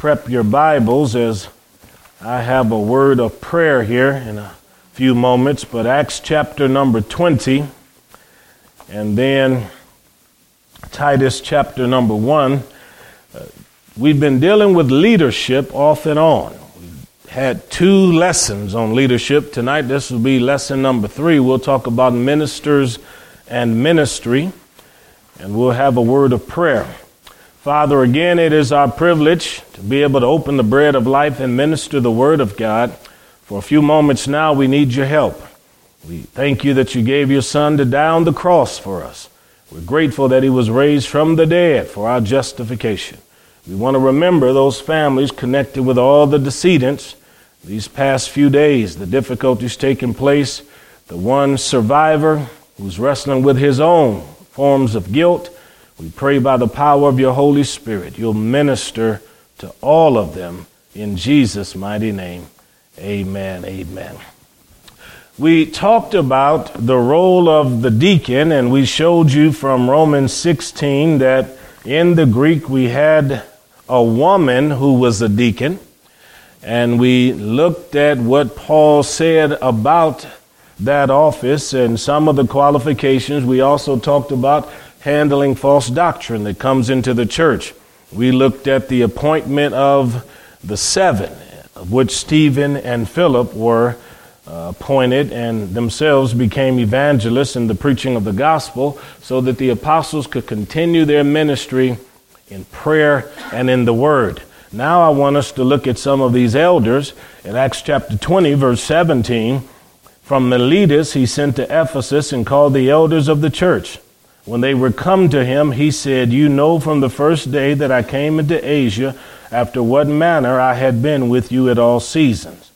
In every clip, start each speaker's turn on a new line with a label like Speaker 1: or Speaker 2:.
Speaker 1: prep your Bibles as I have a word of prayer here in a few moments, but Acts chapter number 20 and then Titus chapter number 1. Uh, we've been dealing with leadership off and on. We've had two lessons on leadership. Tonight, this will be lesson number three. We'll talk about ministers and ministry, and we'll have a word of prayer. Father, again, it is our privilege to be able to open the bread of life and minister the word of God. For a few moments now, we need your help. We thank you that you gave your son to die on the cross for us. We're grateful that he was raised from the dead for our justification. We want to remember those families connected with all the decedents these past few days, the difficulties taking place, the one survivor who's wrestling with his own forms of guilt we pray by the power of your Holy Spirit, you'll minister to all of them in Jesus' mighty name. Amen. Amen. We talked about the role of the deacon, and we showed you from Romans 16 that in the Greek we had a woman who was a deacon, and we looked at what Paul said about that office and some of the qualifications. We also talked about handling false doctrine that comes into the church. We looked at the appointment of the seven, of which Stephen and Philip were uh, appointed and themselves became evangelists in the preaching of the gospel so that the apostles could continue their ministry in prayer and in the word. Now I want us to look at some of these elders. In Acts chapter 20, verse 17, from Miletus he sent to Ephesus and called the elders of the church. When they were come to him, he said, You know from the first day that I came into Asia, after what manner I had been with you at all seasons.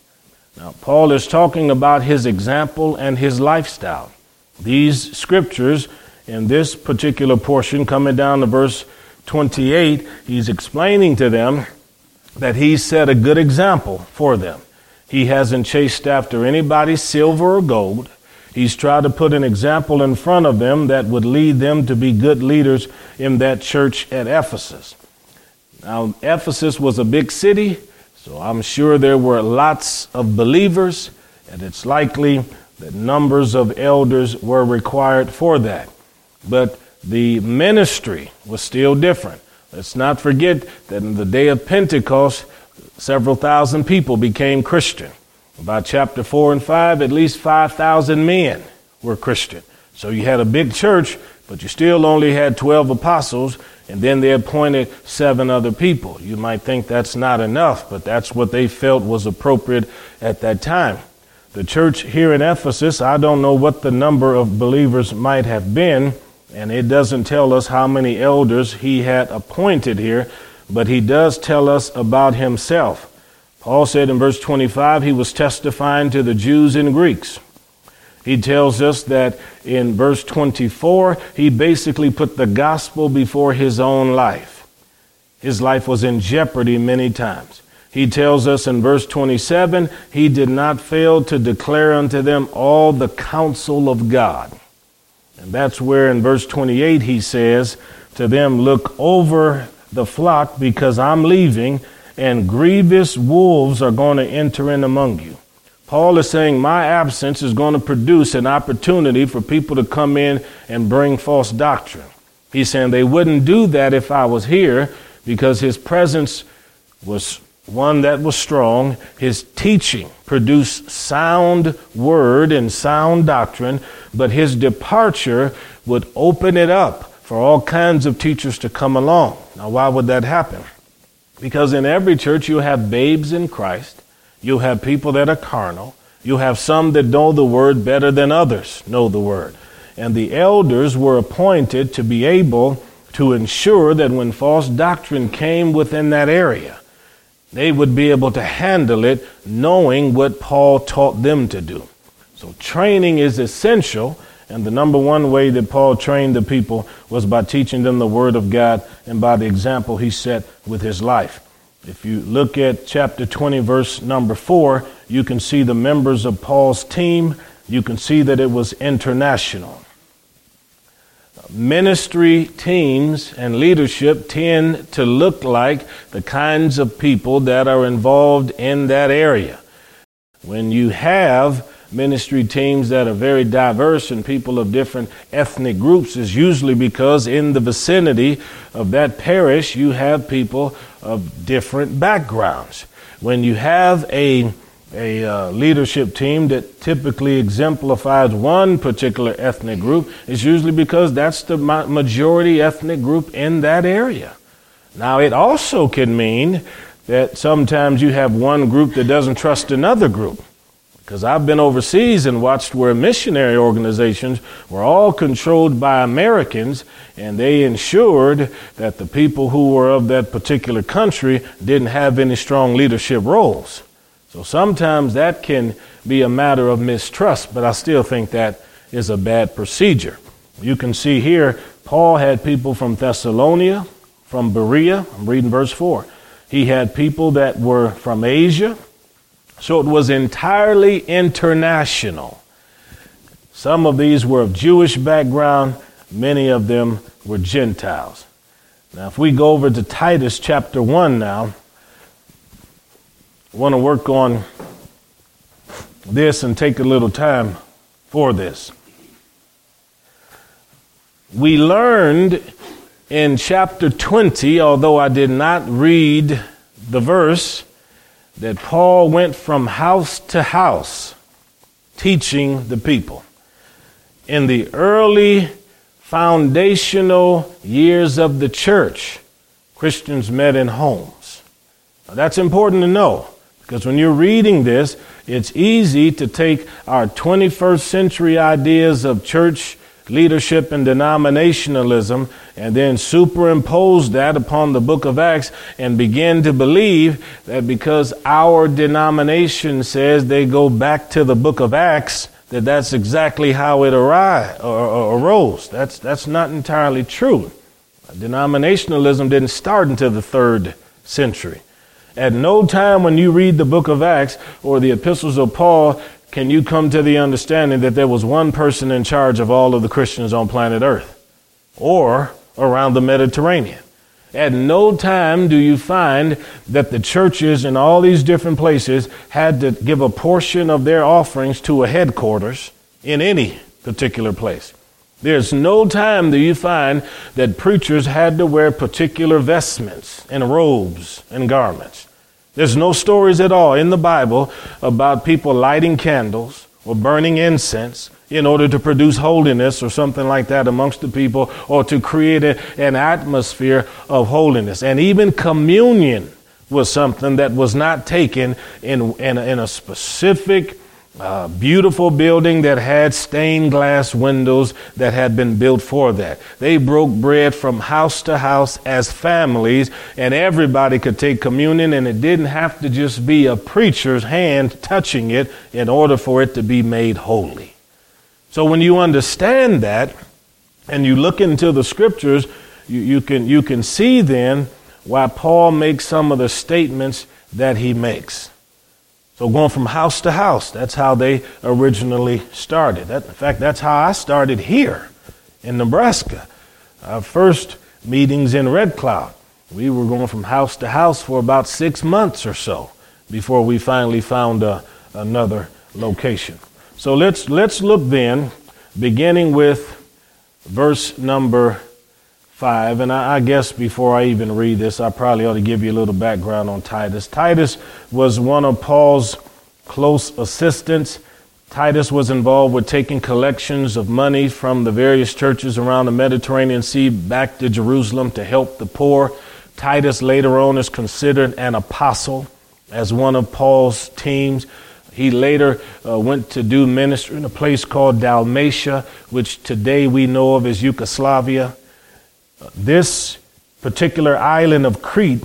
Speaker 1: Now, Paul is talking about his example and his lifestyle. These scriptures, in this particular portion, coming down to verse 28, he's explaining to them that he set a good example for them. He hasn't chased after anybody's silver or gold. He's tried to put an example in front of them that would lead them to be good leaders in that church at Ephesus. Now, Ephesus was a big city, so I'm sure there were lots of believers, and it's likely that numbers of elders were required for that. But the ministry was still different. Let's not forget that in the day of Pentecost, several thousand people became Christian. By chapter 4 and 5, at least 5,000 men were Christian. So you had a big church, but you still only had 12 apostles, and then they appointed seven other people. You might think that's not enough, but that's what they felt was appropriate at that time. The church here in Ephesus, I don't know what the number of believers might have been, and it doesn't tell us how many elders he had appointed here, but he does tell us about himself. Paul said in verse 25 he was testifying to the Jews and Greeks. He tells us that in verse 24, he basically put the gospel before his own life. His life was in jeopardy many times. He tells us in verse 27, he did not fail to declare unto them all the counsel of God. And that's where in verse 28 he says to them, Look over the flock because I'm leaving and grievous wolves are going to enter in among you. Paul is saying my absence is going to produce an opportunity for people to come in and bring false doctrine. He's saying they wouldn't do that if I was here because his presence was one that was strong. His teaching produced sound word and sound doctrine, but his departure would open it up for all kinds of teachers to come along. Now, why would that happen? Because in every church, you have babes in Christ, you have people that are carnal, you have some that know the word better than others know the word. And the elders were appointed to be able to ensure that when false doctrine came within that area, they would be able to handle it knowing what Paul taught them to do. So training is essential and the number one way that Paul trained the people was by teaching them the Word of God and by the example he set with his life. If you look at chapter 20, verse number 4, you can see the members of Paul's team. You can see that it was international. ministry teams and leadership tend to look like the kinds of people that are involved in that area. When you have ministry teams that are very diverse and people of different ethnic groups is usually because in the vicinity of that parish you have people of different backgrounds. When you have a a uh, leadership team that typically exemplifies one particular ethnic group, it's usually because that's the majority ethnic group in that area. Now, it also can mean that sometimes you have one group that doesn't trust another group. Because I've been overseas and watched where missionary organizations were all controlled by Americans, and they ensured that the people who were of that particular country didn't have any strong leadership roles. So sometimes that can be a matter of mistrust, but I still think that is a bad procedure. You can see here, Paul had people from Thessalonica, from Berea. I'm reading verse 4. He had people that were from Asia, so it was entirely international. Some of these were of Jewish background, many of them were Gentiles. Now, if we go over to Titus chapter 1 now, I want to work on this and take a little time for this. We learned in chapter 20, although I did not read the verse, that Paul went from house to house teaching the people. In the early foundational years of the church, Christians met in homes. Now, that's important to know because when you're reading this, it's easy to take our 21st century ideas of church leadership and denominationalism and then superimpose that upon the book of Acts and begin to believe that because our denomination says they go back to the book of Acts, that that's exactly how it arose, or, arose. That's, that's not entirely true. Denominationalism didn't start until the third century. At no time when you read the book of Acts or the epistles of Paul can you come to the understanding that there was one person in charge of all of the Christians on planet Earth or around the Mediterranean. At no time do you find that the churches in all these different places had to give a portion of their offerings to a headquarters in any particular place. There's no time do you find that preachers had to wear particular vestments and robes and garments. There's no stories at all in the Bible about people lighting candles or burning incense in order to produce holiness or something like that amongst the people or to create a, an atmosphere of holiness. And even communion was something that was not taken in, in, in a specific a beautiful building that had stained glass windows that had been built for that. They broke bread from house to house as families, and everybody could take communion, and it didn't have to just be a preacher's hand touching it in order for it to be made holy. So when you understand that, and you look into the scriptures, you, you can, you can see then why Paul makes some of the statements that he makes. So going from house to house, that's how they originally started. That, in fact, that's how I started here in Nebraska. Our first meetings in Red Cloud. We were going from house to house for about six months or so before we finally found a, another location. So let's, let's look then, beginning with verse number 5. And I, I, guess before I even read this, I probably ought to give you a little background on Titus. Titus was one of Paul's close assistants. Titus was involved with taking collections of money from the various churches around the Mediterranean Sea back to Jerusalem to help the poor. Titus later on is considered an apostle as one of Paul's teams. He later uh, went to do ministry in a place called Dalmatia, which today we know of as Yugoslavia. This particular island of Crete,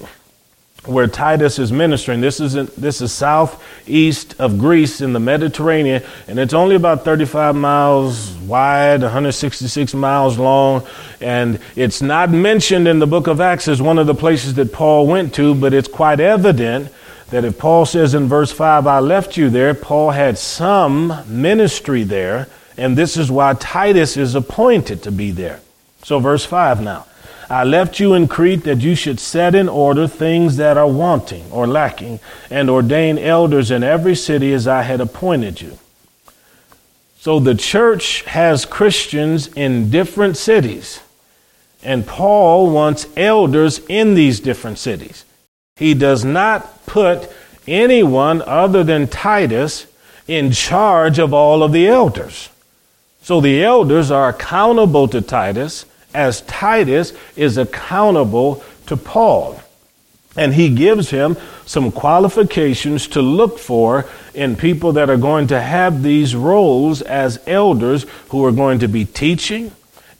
Speaker 1: where Titus is ministering, this is, this is southeast of Greece in the Mediterranean, and it's only about 35 miles wide, 166 miles long, and it's not mentioned in the book of Acts as one of the places that Paul went to, but it's quite evident that if Paul says in verse 5, I left you there, Paul had some ministry there, and this is why Titus is appointed to be there. So, verse 5 now. I left you in Crete that you should set in order things that are wanting or lacking, and ordain elders in every city as I had appointed you. So the church has Christians in different cities, and Paul wants elders in these different cities. He does not put anyone other than Titus in charge of all of the elders. So the elders are accountable to Titus as Titus is accountable to Paul. And he gives him some qualifications to look for in people that are going to have these roles as elders who are going to be teaching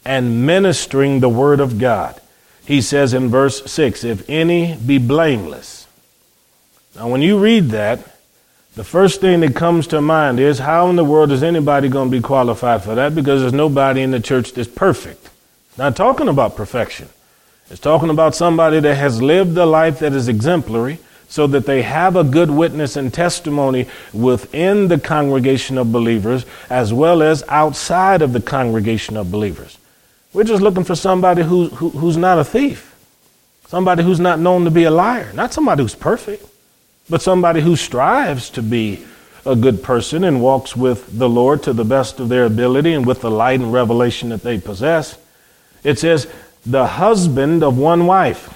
Speaker 1: and ministering the word of God. He says in verse 6 if any be blameless. Now, when you read that, the first thing that comes to mind is how in the world is anybody going to be qualified for that? Because there's nobody in the church that's perfect. Not talking about perfection. It's talking about somebody that has lived a life that is exemplary so that they have a good witness and testimony within the congregation of believers as well as outside of the congregation of believers. We're just looking for somebody who, who, who's not a thief, somebody who's not known to be a liar, not somebody who's perfect, but somebody who strives to be a good person and walks with the Lord to the best of their ability and with the light and revelation that they possess. It says, the husband of one wife.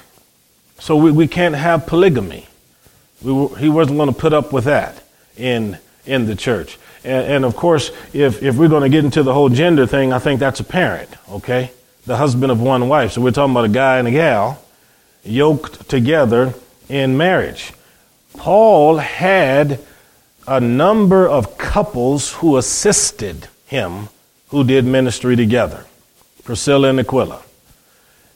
Speaker 1: So we, we can't have polygamy. We, he wasn't going to put up with that in, in the church. And, and of course, if, if we're going to get into the whole gender thing, I think that's apparent, okay? The husband of one wife. So we're talking about a guy and a gal yoked together in marriage. Paul had a number of couples who assisted him who did ministry together. Priscilla and Aquila.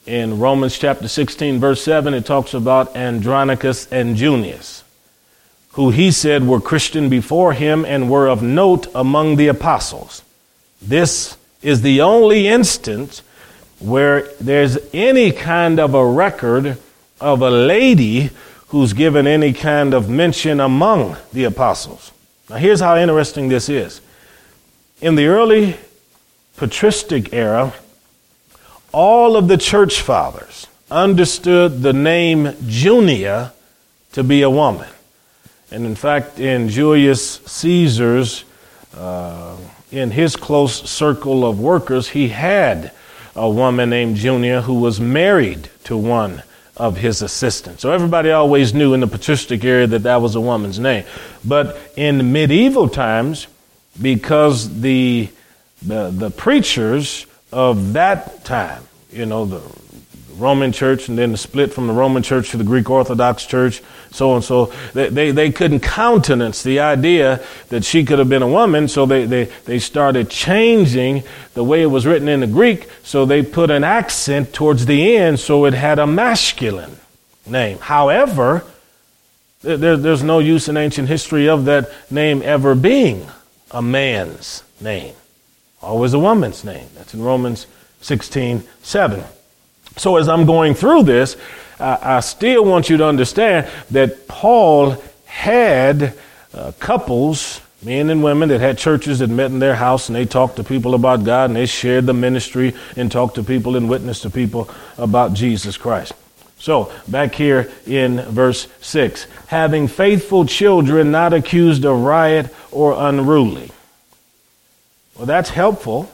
Speaker 1: In Romans chapter 16, verse 7, it talks about Andronicus and Junius, who he said were Christian before him and were of note among the apostles. This is the only instance where there's any kind of a record of a lady who's given any kind of mention among the apostles. Now, here's how interesting this is. In the early patristic era, all of the church fathers understood the name Junia to be a woman. And in fact, in Julius Caesar's, uh, in his close circle of workers, he had a woman named Junia who was married to one of his assistant. So everybody always knew in the patristic era that that was a woman's name. But in medieval times, because the, the, the preachers of that time. You know, the Roman church and then the split from the Roman church to the Greek Orthodox church, so and so. They, they, they couldn't countenance the idea that she could have been a woman, so they, they, they started changing the way it was written in the Greek, so they put an accent towards the end so it had a masculine name. However, there, there's no use in ancient history of that name ever being a man's name always a woman's name. That's in Romans 16 7. So as I'm going through this, I still want you to understand that Paul had uh, couples, men and women, that had churches that met in their house and they talked to people about God and they shared the ministry and talked to people and witnessed to people about Jesus Christ. So, back here in verse 6 having faithful children not accused of riot or unruly. Well, that's helpful.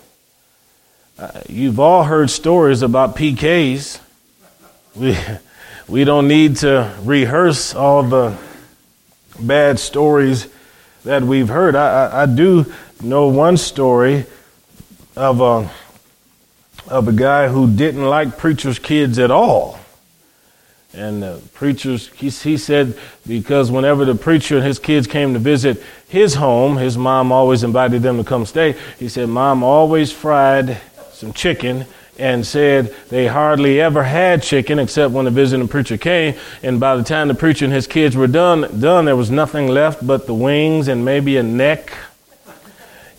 Speaker 1: Uh, you've all heard stories about PKs. We, we don't need to rehearse all the bad stories that we've heard. I, I, I do know one story of a, of a guy who didn't like preachers' kids at all. And the preachers, he, he said, because whenever the preacher and his kids came to visit his home, his mom always invited them to come stay. He said, Mom always fried some chicken and said they hardly ever had chicken except when the visiting preacher came. And by the time the preacher and his kids were done, done, there was nothing left but the wings and maybe a neck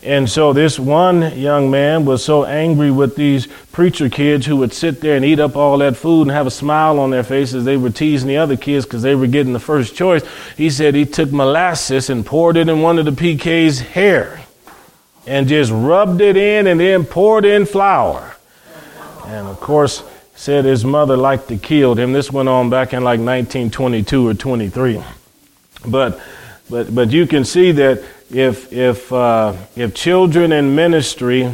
Speaker 1: and so this one young man was so angry with these preacher kids who would sit there and eat up all that food and have a smile on their faces. They were teasing the other kids because they were getting the first choice. He said he took molasses and poured it in one of the PK's hair and just rubbed it in and then poured in flour. And of course, said his mother liked to kill him. This went on back in like 1922 or 23. But, but, but you can see that if, if, uh, if children in ministry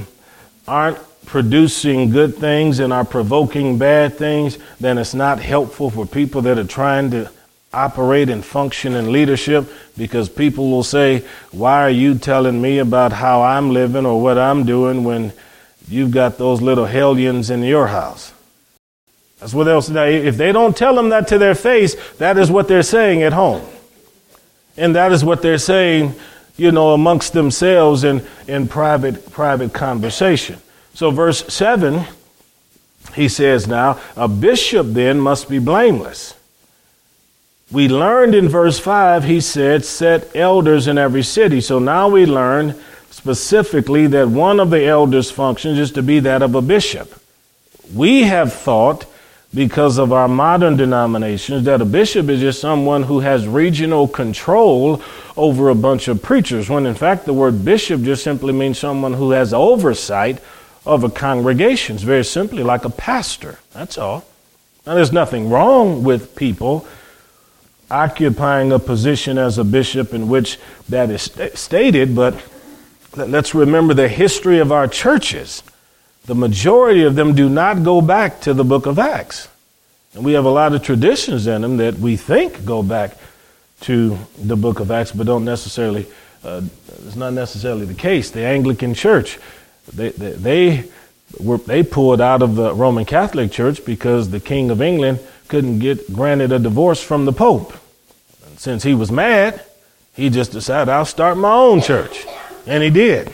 Speaker 1: aren't producing good things and are provoking bad things, then it's not helpful for people that are trying to operate and function in leadership because people will say, Why are you telling me about how I'm living or what I'm doing when you've got those little hellions in your house? That's what they'll say. If they don't tell them that to their face, that is what they're saying at home. And that is what they're saying, you know, amongst themselves in, in private, private conversation. So, verse 7, he says now, a bishop then must be blameless. We learned in verse 5, he said, set elders in every city. So now we learn specifically that one of the elders' functions is to be that of a bishop. We have thought because of our modern denominations that a bishop is just someone who has regional control over a bunch of preachers, when in fact the word bishop just simply means someone who has oversight of a congregation. It's very simply like a pastor. That's all. Now, there's nothing wrong with people occupying a position as a bishop in which that is st- stated, but let's remember the history of our churches. The majority of them do not go back to the book of Acts. And we have a lot of traditions in them that we think go back to the book of Acts, but don't necessarily, uh, it's not necessarily the case. The Anglican Church, they, they, they, were, they pulled out of the Roman Catholic Church because the King of England couldn't get granted a divorce from the Pope. Since he was mad, he just decided, I'll start my own church. And he did.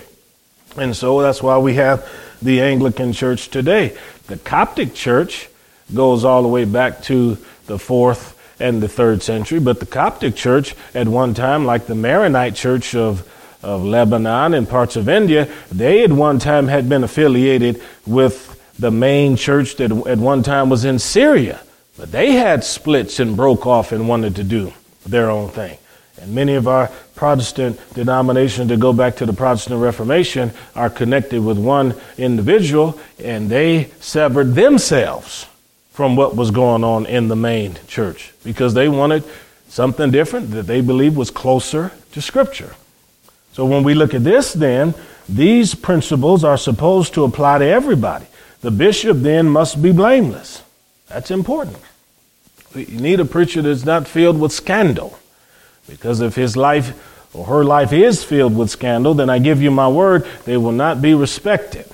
Speaker 1: And so that's why we have the Anglican Church today. The Coptic Church goes all the way back to the fourth and the third century, but the Coptic Church at one time, like the Maronite Church of of Lebanon and parts of India, they at one time had been affiliated with the main church that at one time was in Syria. But they had splits and broke off and wanted to do their own thing. And many of our Protestant denominations that go back to the Protestant Reformation are connected with one individual, and they severed themselves from what was going on in the main church because they wanted something different that they believed was closer to Scripture. So when we look at this, then, these principles are supposed to apply to everybody. The bishop then must be blameless. That's important. You need a preacher that's not filled with scandal. Because if his life or her life is filled with scandal, then I give you my word, they will not be respected.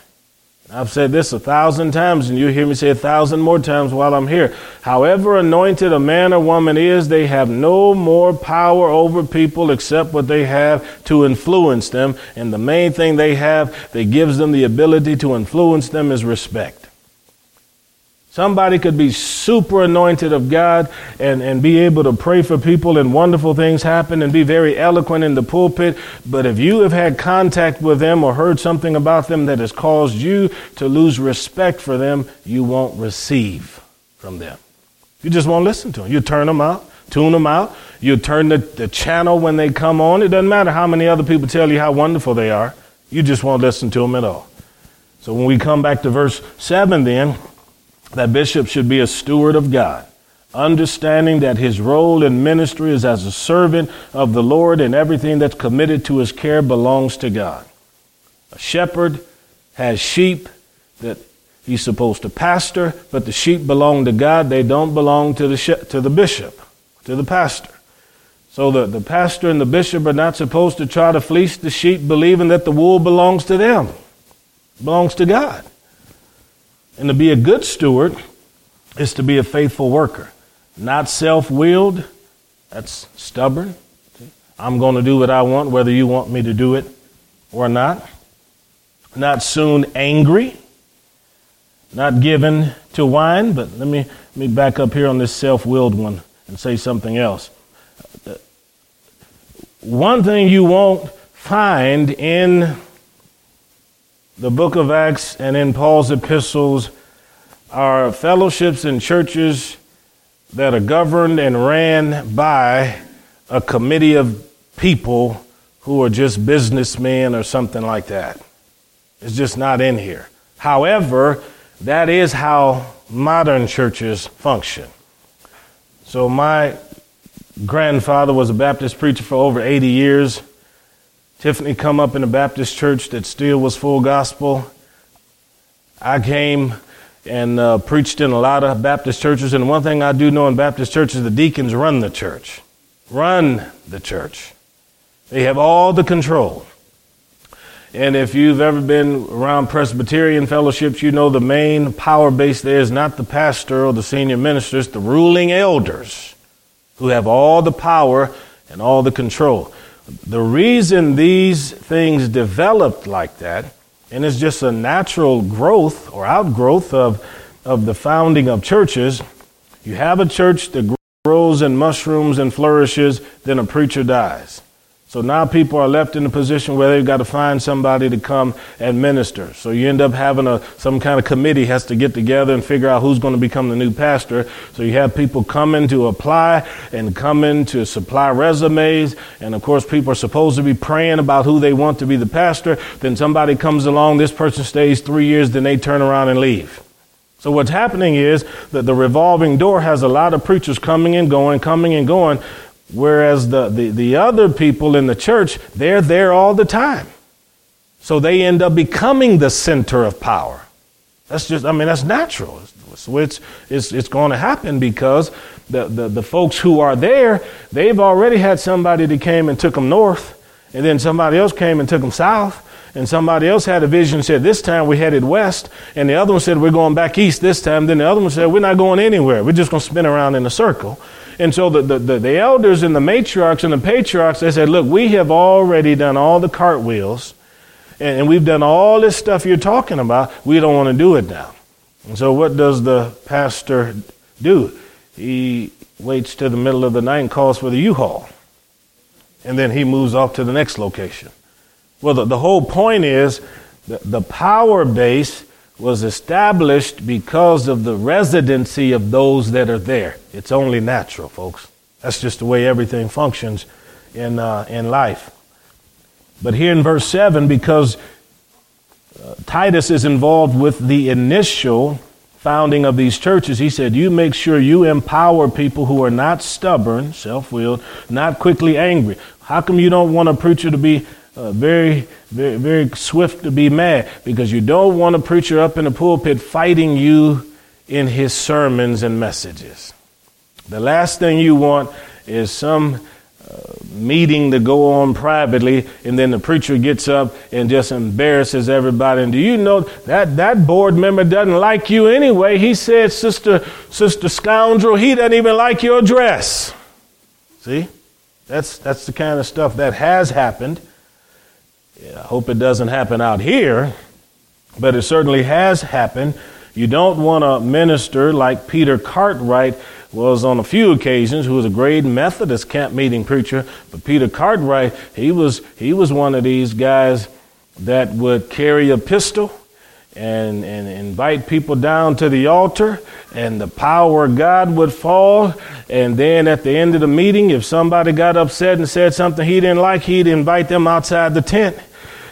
Speaker 1: I've said this a thousand times, and you hear me say a thousand more times while I'm here. However anointed a man or woman is, they have no more power over people except what they have to influence them. And the main thing they have that gives them the ability to influence them is respect. Somebody could be super anointed of God and, and be able to pray for people and wonderful things happen and be very eloquent in the pulpit. But if you have had contact with them or heard something about them that has caused you to lose respect for them, you won't receive from them. You just won't listen to them. You turn them out, tune them out. You turn the, the channel when they come on. It doesn't matter how many other people tell you how wonderful they are. You just won't listen to them at all. So when we come back to verse 7 then, that bishop should be a steward of God, understanding that his role in ministry is as a servant of the Lord and everything that's committed to his care belongs to God. A shepherd has sheep that he's supposed to pastor, but the sheep belong to God. They don't belong to the, sh- to the bishop, to the pastor. So the, the pastor and the bishop are not supposed to try to fleece the sheep believing that the wool belongs to them. It belongs to God. And to be a good steward is to be a faithful worker, not self willed. That's stubborn. I'm going to do what I want, whether you want me to do it or not. Not soon angry, not given to wine, but let me, let me back up here on this self willed one and say something else. Uh, one thing you won't find in the book of Acts and in Paul's epistles are fellowships and churches that are governed and ran by a committee of people who are just businessmen or something like that. It's just not in here. However, that is how modern churches function. So my grandfather was a Baptist preacher for over 80 years. Tiffany come up in a Baptist church that still was full gospel. I came and uh, preached in a lot of Baptist churches. And one thing I do know in Baptist churches, the deacons run the church. Run the church. They have all the control. And if you've ever been around Presbyterian fellowships, you know the main power base there is not the pastor or the senior ministers, the ruling elders who have all the power and all the control. The reason these things developed like that, and it's just a natural growth or outgrowth of, of the founding of churches, you have a church that grows and mushrooms and flourishes, then a preacher dies. So now people are left in a position where they've got to find somebody to come and minister. So you end up having a some kind of committee has to get together and figure out who's going to become the new pastor. So you have people coming to apply and coming to supply resumes, and of course people are supposed to be praying about who they want to be the pastor. Then somebody comes along, this person stays three years, then they turn around and leave. So what's happening is that the revolving door has a lot of preachers coming and going, coming and going, Whereas the, the, the other people in the church, they're there all the time. So they end up becoming the center of power. That's just, I mean, that's natural. So it's, it's, it's going to happen because the, the, the folks who are there, they've already had somebody that came and took them north, and then somebody else came and took them south, and somebody else had a vision and said, This time we headed west, and the other one said, We're going back east this time. Then the other one said, We're not going anywhere. We're just going to spin around in a circle. And so the, the, the, the elders and the matriarchs and the patriarchs, they said, Look, we have already done all the cartwheels, and, and we've done all this stuff you're talking about. We don't want to do it now. And so what does the pastor do? He waits to the middle of the night and calls for the U-Haul. And then he moves off to the next location. Well, the, the whole point is the, the power base was established because of the residency of those that are there. It's only natural, folks. That's just the way everything functions in, uh, in life. But here in verse 7, because uh, Titus is involved with the initial founding of these churches, he said, You make sure you empower people who are not stubborn, self willed, not quickly angry. How come you don't want a preacher to be uh, very, very, very swift to be mad because you don't want a preacher up in the pulpit fighting you in his sermons and messages. The last thing you want is some uh, meeting to go on privately, and then the preacher gets up and just embarrasses everybody. And do you know that that board member doesn't like you anyway? He said, "Sister, sister scoundrel, he doesn't even like your dress." See, that's that's the kind of stuff that has happened I hope it doesn't happen out here, but it certainly has happened. You don't want a minister like Peter Cartwright was on a few occasions, who was a great Methodist camp meeting preacher. But Peter Cartwright, he was he was one of these guys that would carry a pistol and, and invite people down to the altar, and the power of God would fall. And then at the end of the meeting, if somebody got upset and said something he didn't like, he'd invite them outside the tent.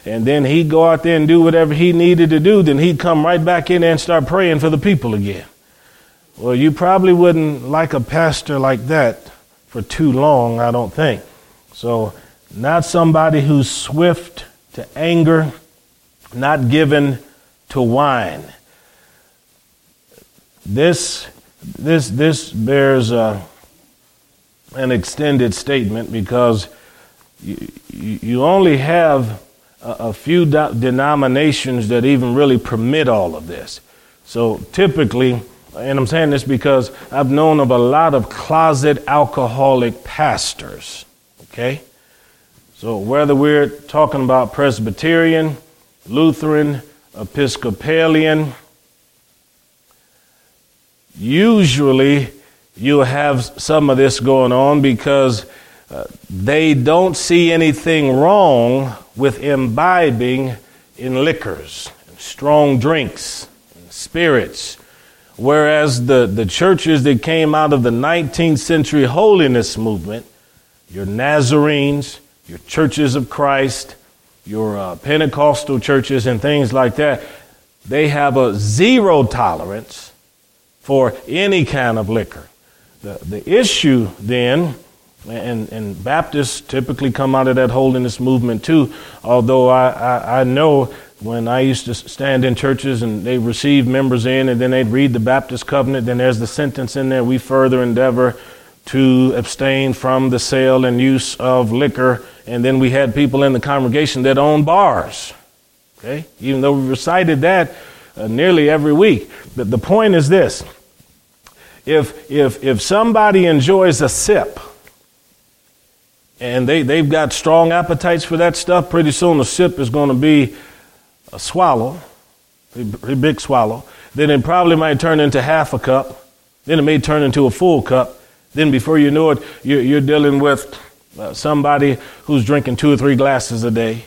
Speaker 1: And then he'd go out there and do whatever he needed to do. Then he'd come right back in and start praying for the people again. Well, you probably wouldn't like a pastor like that for too long, I don't think. So, not somebody who's swift to anger, not given to wine. This, this, this bears uh, an extended statement because you, you only have a, few denominations that even really permit all of this. So typically, and I'm saying this because I've known of a lot of closet alcoholic pastors, okay? So whether we're talking about Presbyterian, Lutheran, Episcopalian, usually you'll have some of this going on because they don't see anything wrong with imbibing in liquors, strong drinks, spirits. Whereas the, the churches that came out of the 19th century holiness movement, your Nazarenes, your churches of Christ, your uh, Pentecostal churches and things like that, they have a zero tolerance for any kind of liquor. The, the issue then, and, and Baptists typically come out of that holiness movement too, although I, I, I know when I used to stand in churches and they receive members in and then they'd read the Baptist covenant, then there's the sentence in there, we further endeavor to abstain from the sale and use of liquor. And then we had people in the congregation that owned bars. Okay? Even though we recited that uh, nearly every week. But the point is this if, if, if somebody enjoys a sip and they, they've got strong appetites for that stuff, pretty soon a sip is going to be a swallow, a big swallow. Then it probably might turn into half a cup. Then it may turn into a full cup. Then before you know it, you're, you're dealing with uh, somebody who's drinking two or three glasses a day.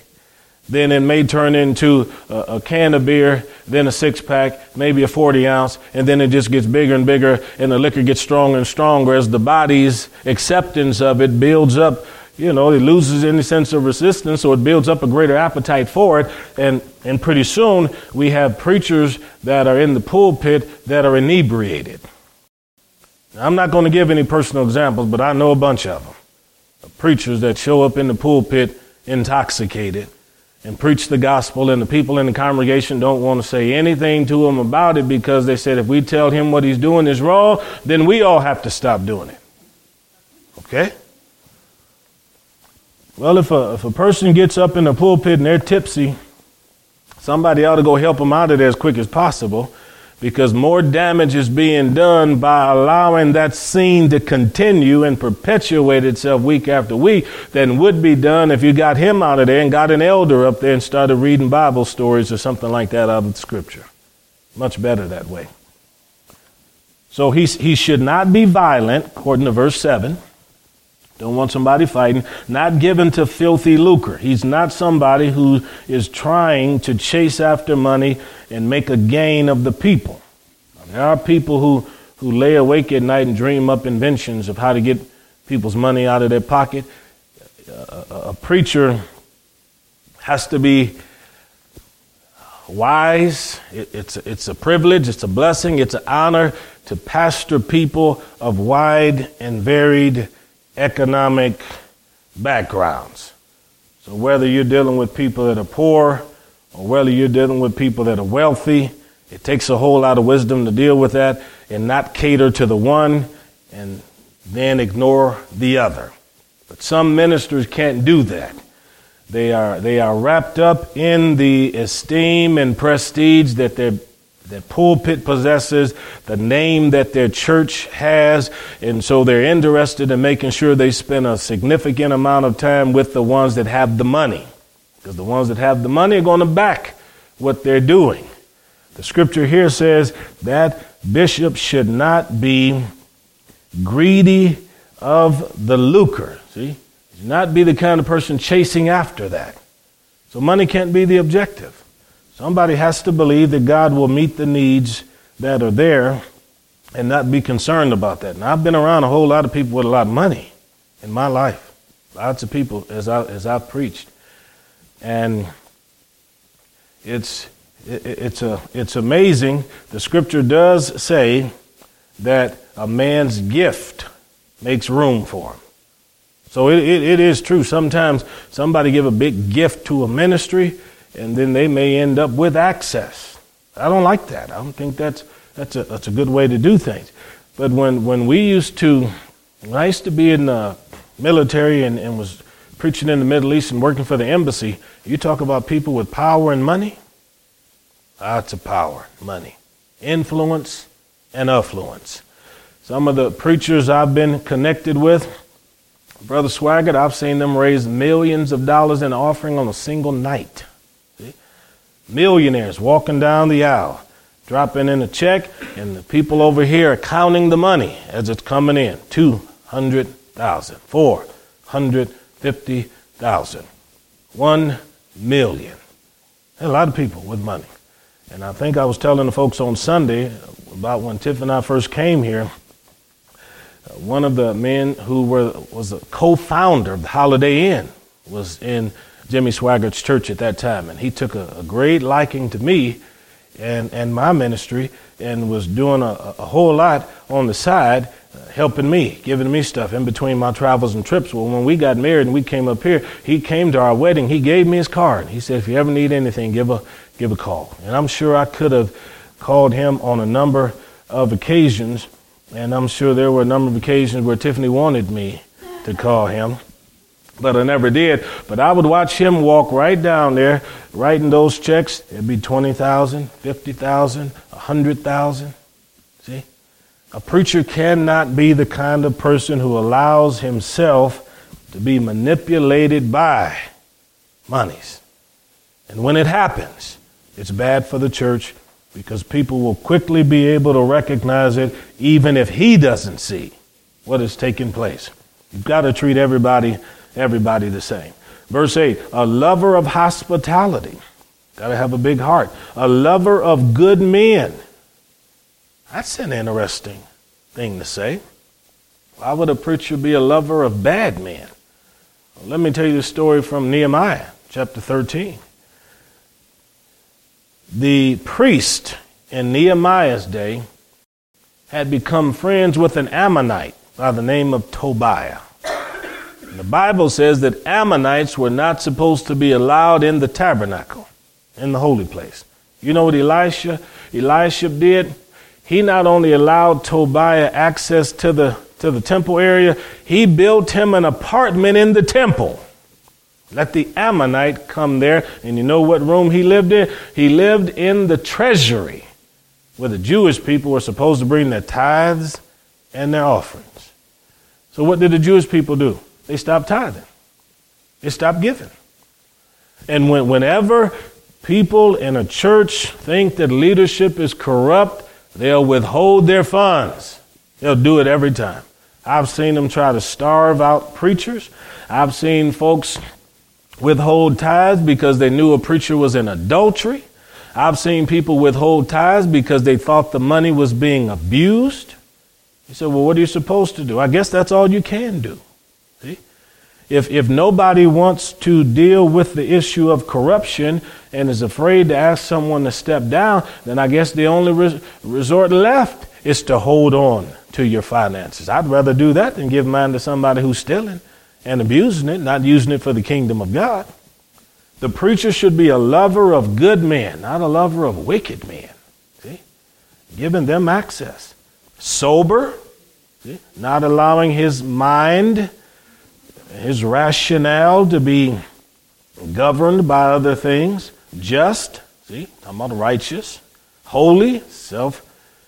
Speaker 1: Then it may turn into a, a, can of beer, then a six pack, maybe a 40 ounce, and then it just gets bigger and bigger, and the liquor gets stronger and stronger as the body's acceptance of it builds up. You know, it loses any sense of resistance, so it builds up a greater appetite for it. And, and pretty soon, we have preachers that are in the pulpit that are inebriated. I'm not going to give any personal examples, but I know a bunch of them. Preachers that show up in the pulpit intoxicated and preach the gospel, and the people in the congregation don't want to say anything to him about it because they said if we tell him what he's doing is wrong, then we all have to stop doing it. Okay? Well, if a, if a person gets up in the pulpit and they're tipsy, somebody ought to go help them out of there as quick as possible because more damage is being done by allowing that scene to continue and perpetuate itself week after week than would be done if you got him out of there and got an elder up there and started reading Bible stories or something like that out of the scripture. Much better that way. So he, he should not be violent, according to verse 7. Don't want somebody fighting. Not given to filthy lucre. He's not somebody who is trying to chase after money and make a gain of the people. There are people who, who lay awake at night and dream up inventions of how to get people's money out of their pocket. A, preacher has to be wise. It, it's, it's a privilege, it's a blessing, it's an honor to pastor people of wide and varied economic backgrounds. So whether you're dealing with people that are poor or whether you're dealing with people that are wealthy, it takes a whole lot of wisdom to deal with that and not cater to the one and then ignore the other. But some ministers can't do that. They are, they are wrapped up in the esteem and prestige that their that pulpit possesses, the name that their church has, and so they're interested in making sure they spend a significant amount of time with the ones that have the money. Because the ones that have the money are going to back what they're doing. The scripture here says that bishop should not be greedy of the lucre. See? Not be the kind of person chasing after that. So money can't be the objective. Somebody has to believe that God will meet the needs that are there and not be concerned about that. Now, I've been around a whole lot of people with a lot of money in my life. Lots of people as I as I've preached, and it's it, it's a it's amazing. The Scripture does say that a man's gift makes room for him. So it, it, it is true. Sometimes somebody give a big gift to a ministry and then they may end up with access. I don't like that. I don't think that's that's a that's a good way to do things. But when when we used to, I used to be in the military and, and was preaching in the Middle East and working for the embassy, you talk about people with power and money. Lots of power, money, influence, and affluence. Some of the preachers I've been connected with, Brother Swaggart, I've seen them raise millions of dollars in offering on a single night. Millionaires walking down the aisle, dropping in a check, and the people over here are counting the money as it's coming in. 200,000, 450,000, 1 million. a lot of people with money. And I think I was telling the folks on Sunday about when Tiff and I first came here, one of the men who were, was a co-founder of the Holiday Inn was in Jimmy Swaggart's church at that time, and he took a, a great liking to me, and, and my ministry and was doing a, a whole lot on the side, uh, helping me, giving me stuff in between my travels and trips. Well, when we got married and we came up here, he came to our wedding. He gave me his card. He said, if you ever need anything, give a, give a call. And I'm sure I could have called him on a number of occasions, and I'm sure there were a number of occasions where Tiffany wanted me to call him but I never did. But I would watch him walk right down there, writing those checks. It'd be 20,000, 50,000, 100,000. See? A preacher cannot be the kind of person who allows himself to be manipulated by monies. And when it happens, it's bad for the church because people will quickly be able to recognize it even if he doesn't see what is taking place. You've got to treat everybody everybody the same. Verse 8, a lover of hospitality. Got to have a big heart. A lover of good men. That's an interesting thing to say. Why would a preacher be a lover of bad men? Well, let me tell you the story from Nehemiah chapter 13. The priest in Nehemiah's day had become friends with an Ammonite by the name of Tobiah. The Bible says that Ammonites were not supposed to be allowed in the tabernacle, in the holy place. You know what Elisha, Elisha did? He not only allowed Tobiah access to the, to the temple area, he built him an apartment in the temple. Let the Ammonite come there, and you know what room he lived in? He lived in the treasury, where the Jewish people were supposed to bring their tithes and their offerings. So, what did the Jewish people do? They stop tithing. They stop giving. And when, whenever people in a church think that leadership is corrupt, they'll withhold their funds. They'll do it every time. I've seen them try to starve out preachers. I've seen folks withhold tithes because they knew a preacher was in adultery. I've seen people withhold tithes because they thought the money was being abused. You said, well, what are you supposed to do? I guess that's all you can do. If, if nobody wants to deal with the issue of corruption and is afraid to ask someone to step down, then I guess the only res- resort left is to hold on to your finances. I'd rather do that than give mine to somebody who's stealing and abusing it, not using it for the kingdom of God. The preacher should be a lover of good men, not a lover of wicked men. See? Giving them access. Sober, see? not allowing his mind his rationale to be governed by other things, just, see, talking about righteous, holy, self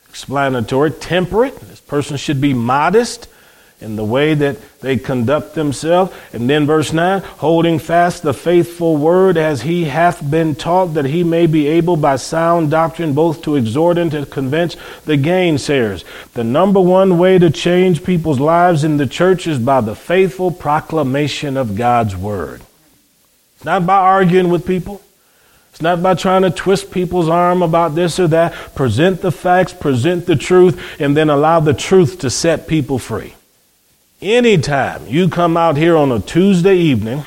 Speaker 1: explanatory, temperate. This person should be modest, in the way that they conduct themselves. And then verse 9, holding fast the faithful word as he hath been taught, that he may be able by sound doctrine both to exhort and to convince the gainsayers. The number one way to change people's lives in the church is by the faithful proclamation of God's word. It's not by arguing with people. It's not by trying to twist people's arm about this or that. Present the facts, present the truth, and then allow the truth to set people free. Anytime you come out here on a Tuesday evening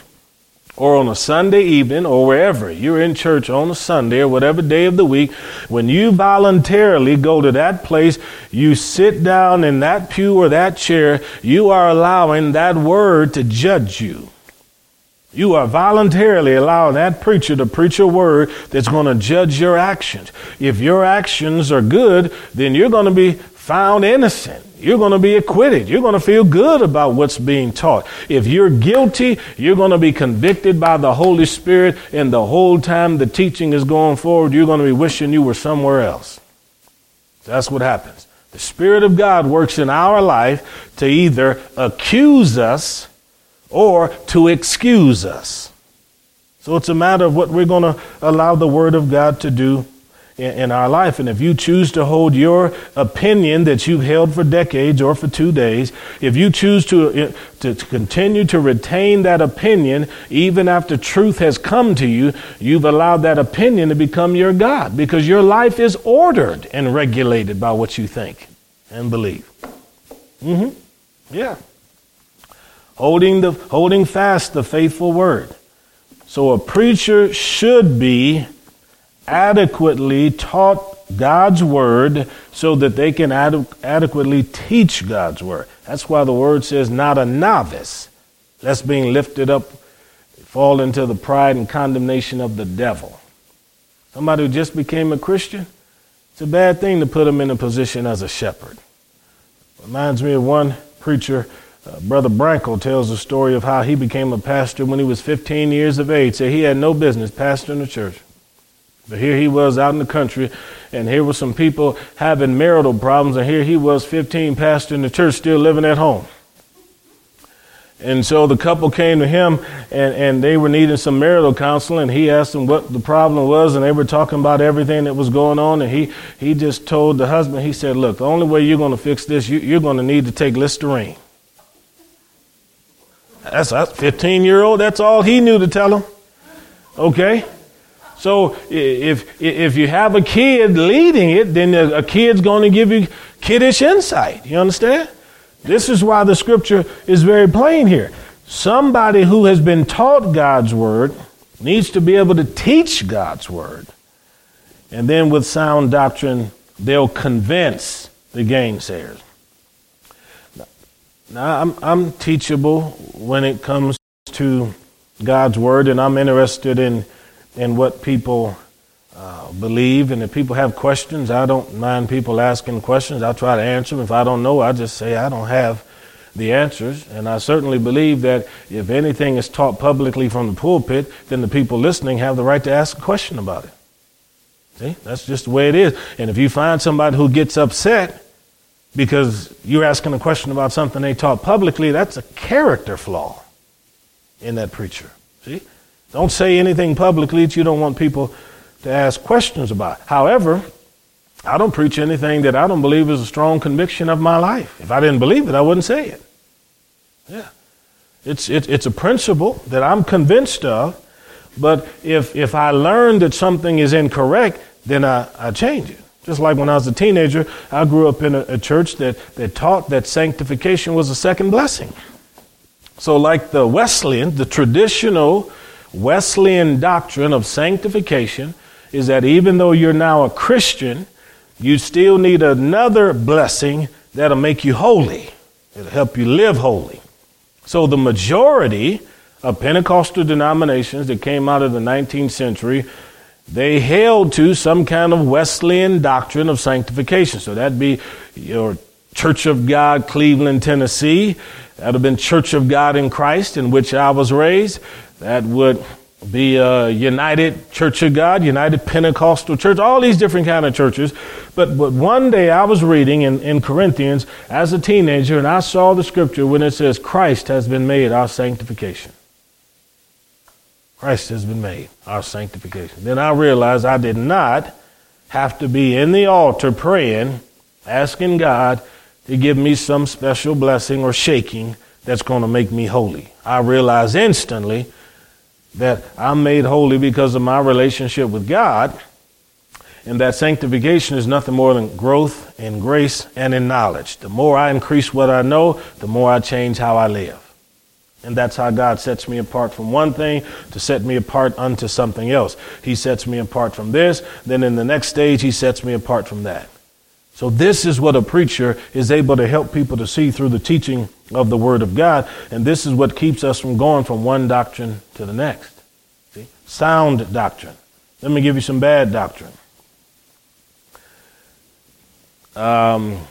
Speaker 1: or on a Sunday evening or wherever you're in church on a Sunday or whatever day of the week, when you voluntarily go to that place, you sit down in that pew or that chair, you are allowing that word to judge you. You are voluntarily allowing that preacher to preach a word that's going to judge your actions. If your actions are good, then you're going to be found innocent. You're going to be acquitted. You're going to feel good about what's being taught. If you're guilty, you're going to be convicted by the Holy Spirit, and the whole time the teaching is going forward, you're going to be wishing you were somewhere else. That's what happens. The Spirit of God works in our life to either accuse us or to excuse us. So it's a matter of what we're going to allow the Word of God to do in, our life. And if you choose to hold your opinion that you've held for decades or for two days, if you choose to, uh, to, to continue to retain that opinion even after truth has come to you, you've allowed that opinion to become your God because your life is ordered and regulated by what you think and believe. Mm-hmm. Yeah. Holding the holding fast the faithful word. So a preacher should be adequately taught God's word so that they can ad- adequately teach God's word. That's why the word says, not a novice, lest being lifted up fall into the pride and condemnation of the devil. Somebody who just became a Christian, it's a bad thing to put them in a position as a shepherd. Reminds me of one preacher, uh, Brother Brankel tells the story of how he became a pastor when he was 15 years of age. Said he had no business pastoring a church. But here he was out in the country, and here were some people having marital problems, and here he was 15 pastoring the church, still living at home. And so the couple came to him and, and they were needing some marital counseling. He asked them what the problem was, and they were talking about everything that was going on. And he, he just told the husband, he said, Look, the only way you're going to fix this, you, you're going to need to take Listerine. That's a 15 year old, that's all he knew to tell him. Okay? So if if you have a kid leading it, then a kid's going to give you kiddish insight. You understand? This is why the scripture is very plain here. Somebody who has been taught God's word needs to be able to teach God's word. And then with sound doctrine, they'll convince the gainsayers. Now, I'm, I'm teachable when it comes to God's word, and I'm interested in in what people uh, believe. And if people have questions, I don't mind people asking questions. I'll try to answer them. If I don't know, I just say I don't have the answers. And I certainly believe that if anything is taught publicly from the pulpit, then the people listening have the right to ask a question about it. See, that's just the way it is. And if you find somebody who gets upset because you're asking a question about something they taught publicly, that's a character flaw in that preacher. See? Don't say anything publicly that you don't want people to ask questions about. However, I don't preach anything that I don't believe is a strong conviction of my life. If I didn't believe it, I wouldn't say it. Yeah. It's, it, it's a principle that I'm convinced of, but if, if I learn that something is incorrect, then I, I change it. Just like when I was a teenager, I grew up in a, a church that, that taught that sanctification was a second blessing. So, like the Wesleyan, the traditional Wesleyan doctrine of sanctification is that even though you're now a Christian, you still need another blessing that'll make you holy. It'll help you live holy. So the majority of Pentecostal denominations that came out of the 19th century, they held to some kind of Wesleyan doctrine of sanctification. So that'd be your Church of God, Cleveland, Tennessee. That'd have been Church of God in Christ, in which I was raised. That would be a United Church of God, United Pentecostal Church, all these different kind of churches. But, but one day I was reading in, in Corinthians as a teenager, and I saw the scripture when it says, Christ has been made our sanctification. Christ has been made our sanctification. Then I realized I did not have to be in the altar praying, asking God to give me some special blessing or shaking that's going to make me holy. I realized instantly that I'm made holy because of my relationship with God, and that sanctification is nothing more than growth in grace and in knowledge. The more I increase what I know, the more I change how I live. And that's how God sets me apart from one thing to set me apart unto something else. He sets me apart from this, then in the next stage, He sets me apart from that. So, this is what a preacher is able to help people to see through the teaching of the Word of God. And this is what keeps us from going from one doctrine to the next. See? Sound doctrine. Let me give you some bad doctrine. Um,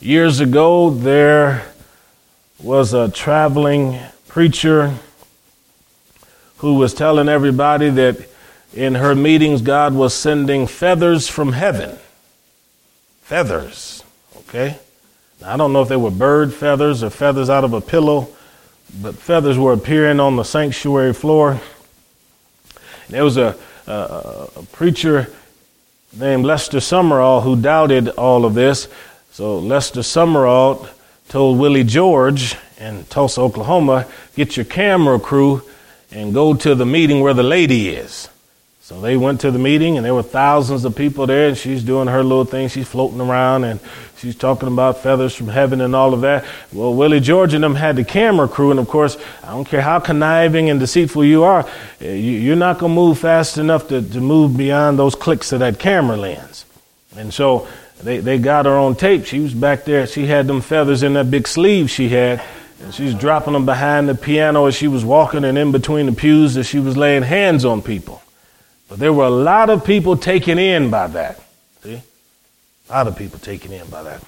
Speaker 1: years ago, there was a traveling preacher who was telling everybody that in her meetings, God was sending feathers from heaven feathers. Okay? Now, I don't know if they were bird feathers or feathers out of a pillow, but feathers were appearing on the sanctuary floor. There was a, a, a preacher named Lester Sumrall who doubted all of this. So Lester Sumrall told Willie George in Tulsa, Oklahoma, get your camera crew and go to the meeting where the lady is. So they went to the meeting and there were thousands of people there and she's doing her little thing. She's floating around and she's talking about feathers from heaven and all of that. Well, Willie George and them had the camera crew. And of course, I don't care how conniving and deceitful you are, eh, you're not going to move fast enough to, to move beyond those clicks of that camera lens. And so they, they got her on tape. She was back there. She had them feathers in that big sleeve she had. And she's dropping them behind the piano as she was walking and in between the pews as she was laying hands on people. But there were a lot of people taken in by that. See? A lot of people taken in by that.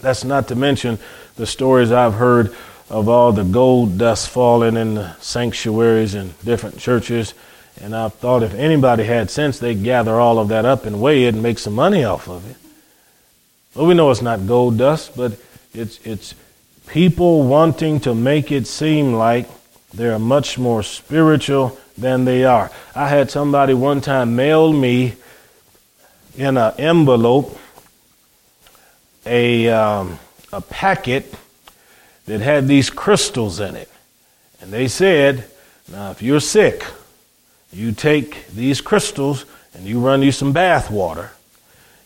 Speaker 1: That's not to mention the stories I've heard of all the gold dust falling in the sanctuaries and different churches. And I've thought if anybody had sense, they'd gather all of that up and weigh it and make some money off of it. Well, we know it's not gold dust, but it's, it's people wanting to make it seem like they're much more spiritual than they are. I had somebody one time mail me in an envelope a, um, a packet that had these crystals in it. And they said, now if you're sick, you take these crystals and you run you some bath water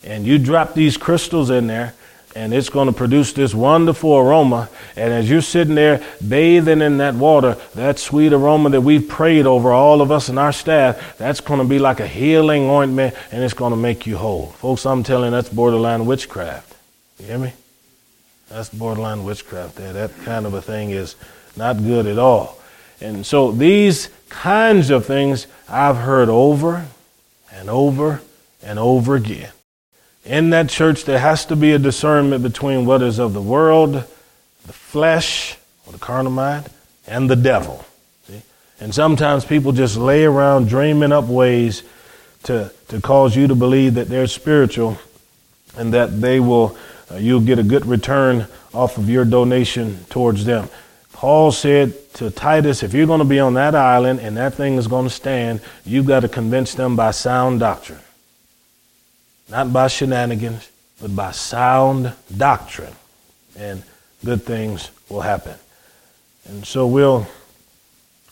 Speaker 1: and you drop these crystals in there and it's going to produce this wonderful aroma. And as you're sitting there bathing in that water, that sweet aroma that we've prayed over, all of us and our staff, that's going to be like a healing ointment and it's going to make you whole. Folks, I'm telling you, that's borderline witchcraft. You hear me? That's borderline witchcraft there. That kind of a thing is not good at all. And so these kinds of things I've heard over and over and over again in that church, there has to be a discernment between what is of the world, the flesh, or the carnal mind, and the devil. See? And sometimes people just lay around dreaming up ways to, to cause you to believe that they're spiritual and that they will, uh, you'll get a good return off of your donation towards them. Paul said to Titus, if you're going to be on that island and that thing is going to stand, you've got to convince them by sound doctrine. Not by shenanigans, but by sound doctrine. And good things will happen. And so we'll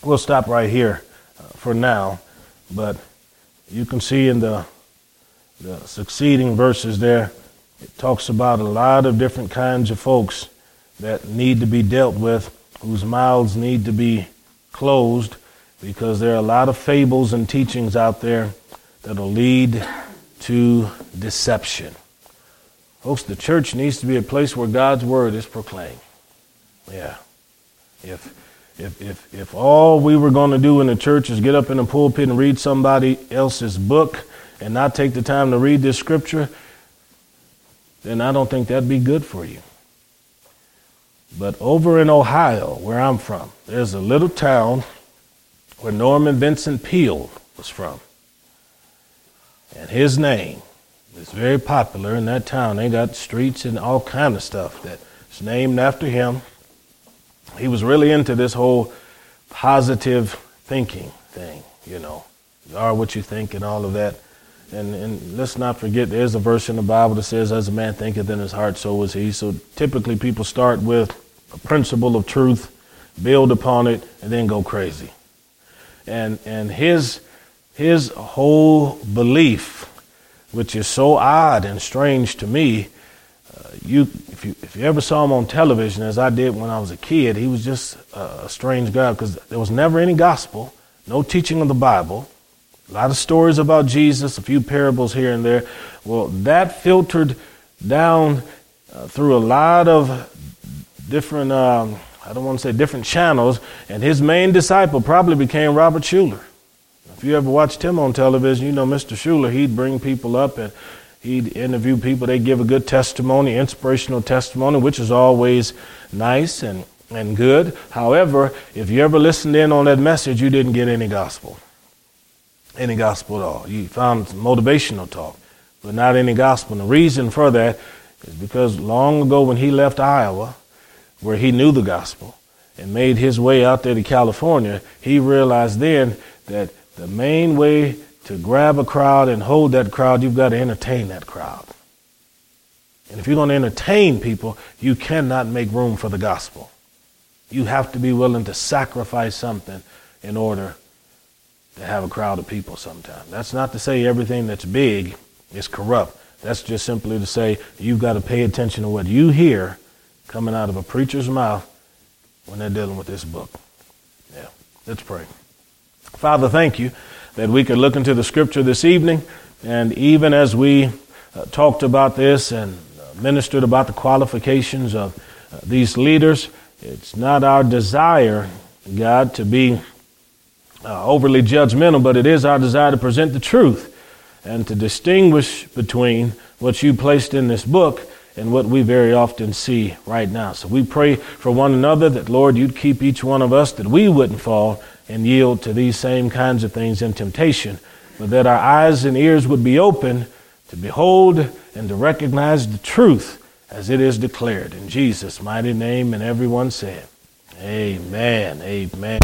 Speaker 1: we'll stop right here uh, for now, but you can see in the the succeeding verses there it talks about a lot of different kinds of folks that need to be dealt with, whose mouths need to be closed because there are a lot of fables and teachings out there that'll lead to deception. Folks, the church needs to be a place where God's word is proclaimed. Yeah. If if if if all we were going to do in the church is get up in the pulpit and read somebody else's book and not take the time to read this scripture, then I don't think that'd be good for you. But over in Ohio, where I'm from, there's a little town where Norman Vincent Peale was from. And his name is very popular in that town. They got streets and all kind of stuff that's named after him. He was really into this whole positive thinking thing, you know. You are what you think and all of that. And, and let's not forget, there's a verse in the Bible that says, as a man thinketh in his heart, so is he. So typically people start with a principle of truth, build upon it, and then go crazy. And, and his his whole belief, which is so odd and strange to me, uh, you, if you if you ever saw him on television, as I did when I was a kid, he was just a, strange guy because there was never any gospel, no teaching of the Bible, a lot of stories about Jesus, a few parables here and there. Well, that filtered down uh, through a lot of different, um, I don't want to say different channels, and his main disciple probably became Robert Schuller. You ever watched him on television, you know Mr. Schuller, he'd bring people up and he'd interview people. They'd give a good testimony, inspirational testimony, which is always nice and, and good. However, if you ever listened in on that message, you didn't get any gospel. Any gospel at all. You found motivational talk, but not any gospel. And the reason for that is because long ago when he left Iowa, where he knew the gospel, and made his way out there to California, he realized then that the main way to grab a crowd and hold that crowd, you've got to entertain that crowd. And if you're going to entertain people, you cannot make room for the gospel. You have to be willing to sacrifice something in order to have a crowd of people sometimes. That's not to say everything that's big is corrupt. That's just simply to say you've got to pay attention to what you hear coming out of a preacher's mouth when they're dealing with this book. Yeah, let's pray. Father, thank you that we could look into the scripture this evening, and even as we uh, talked about this and uh, ministered about the qualifications of uh, these leaders, it's not our desire, God, to be uh, overly judgmental, but it is our desire to present the truth and to distinguish between what you placed in this book and what we very often see right now. So we pray for one another that, Lord, you'd keep each one of us, that we wouldn't fall and yield to these same kinds of things in temptation, but that our eyes and ears would be open to behold and to recognize the truth as it is declared. In Jesus' mighty name, and everyone said, Amen. Amen.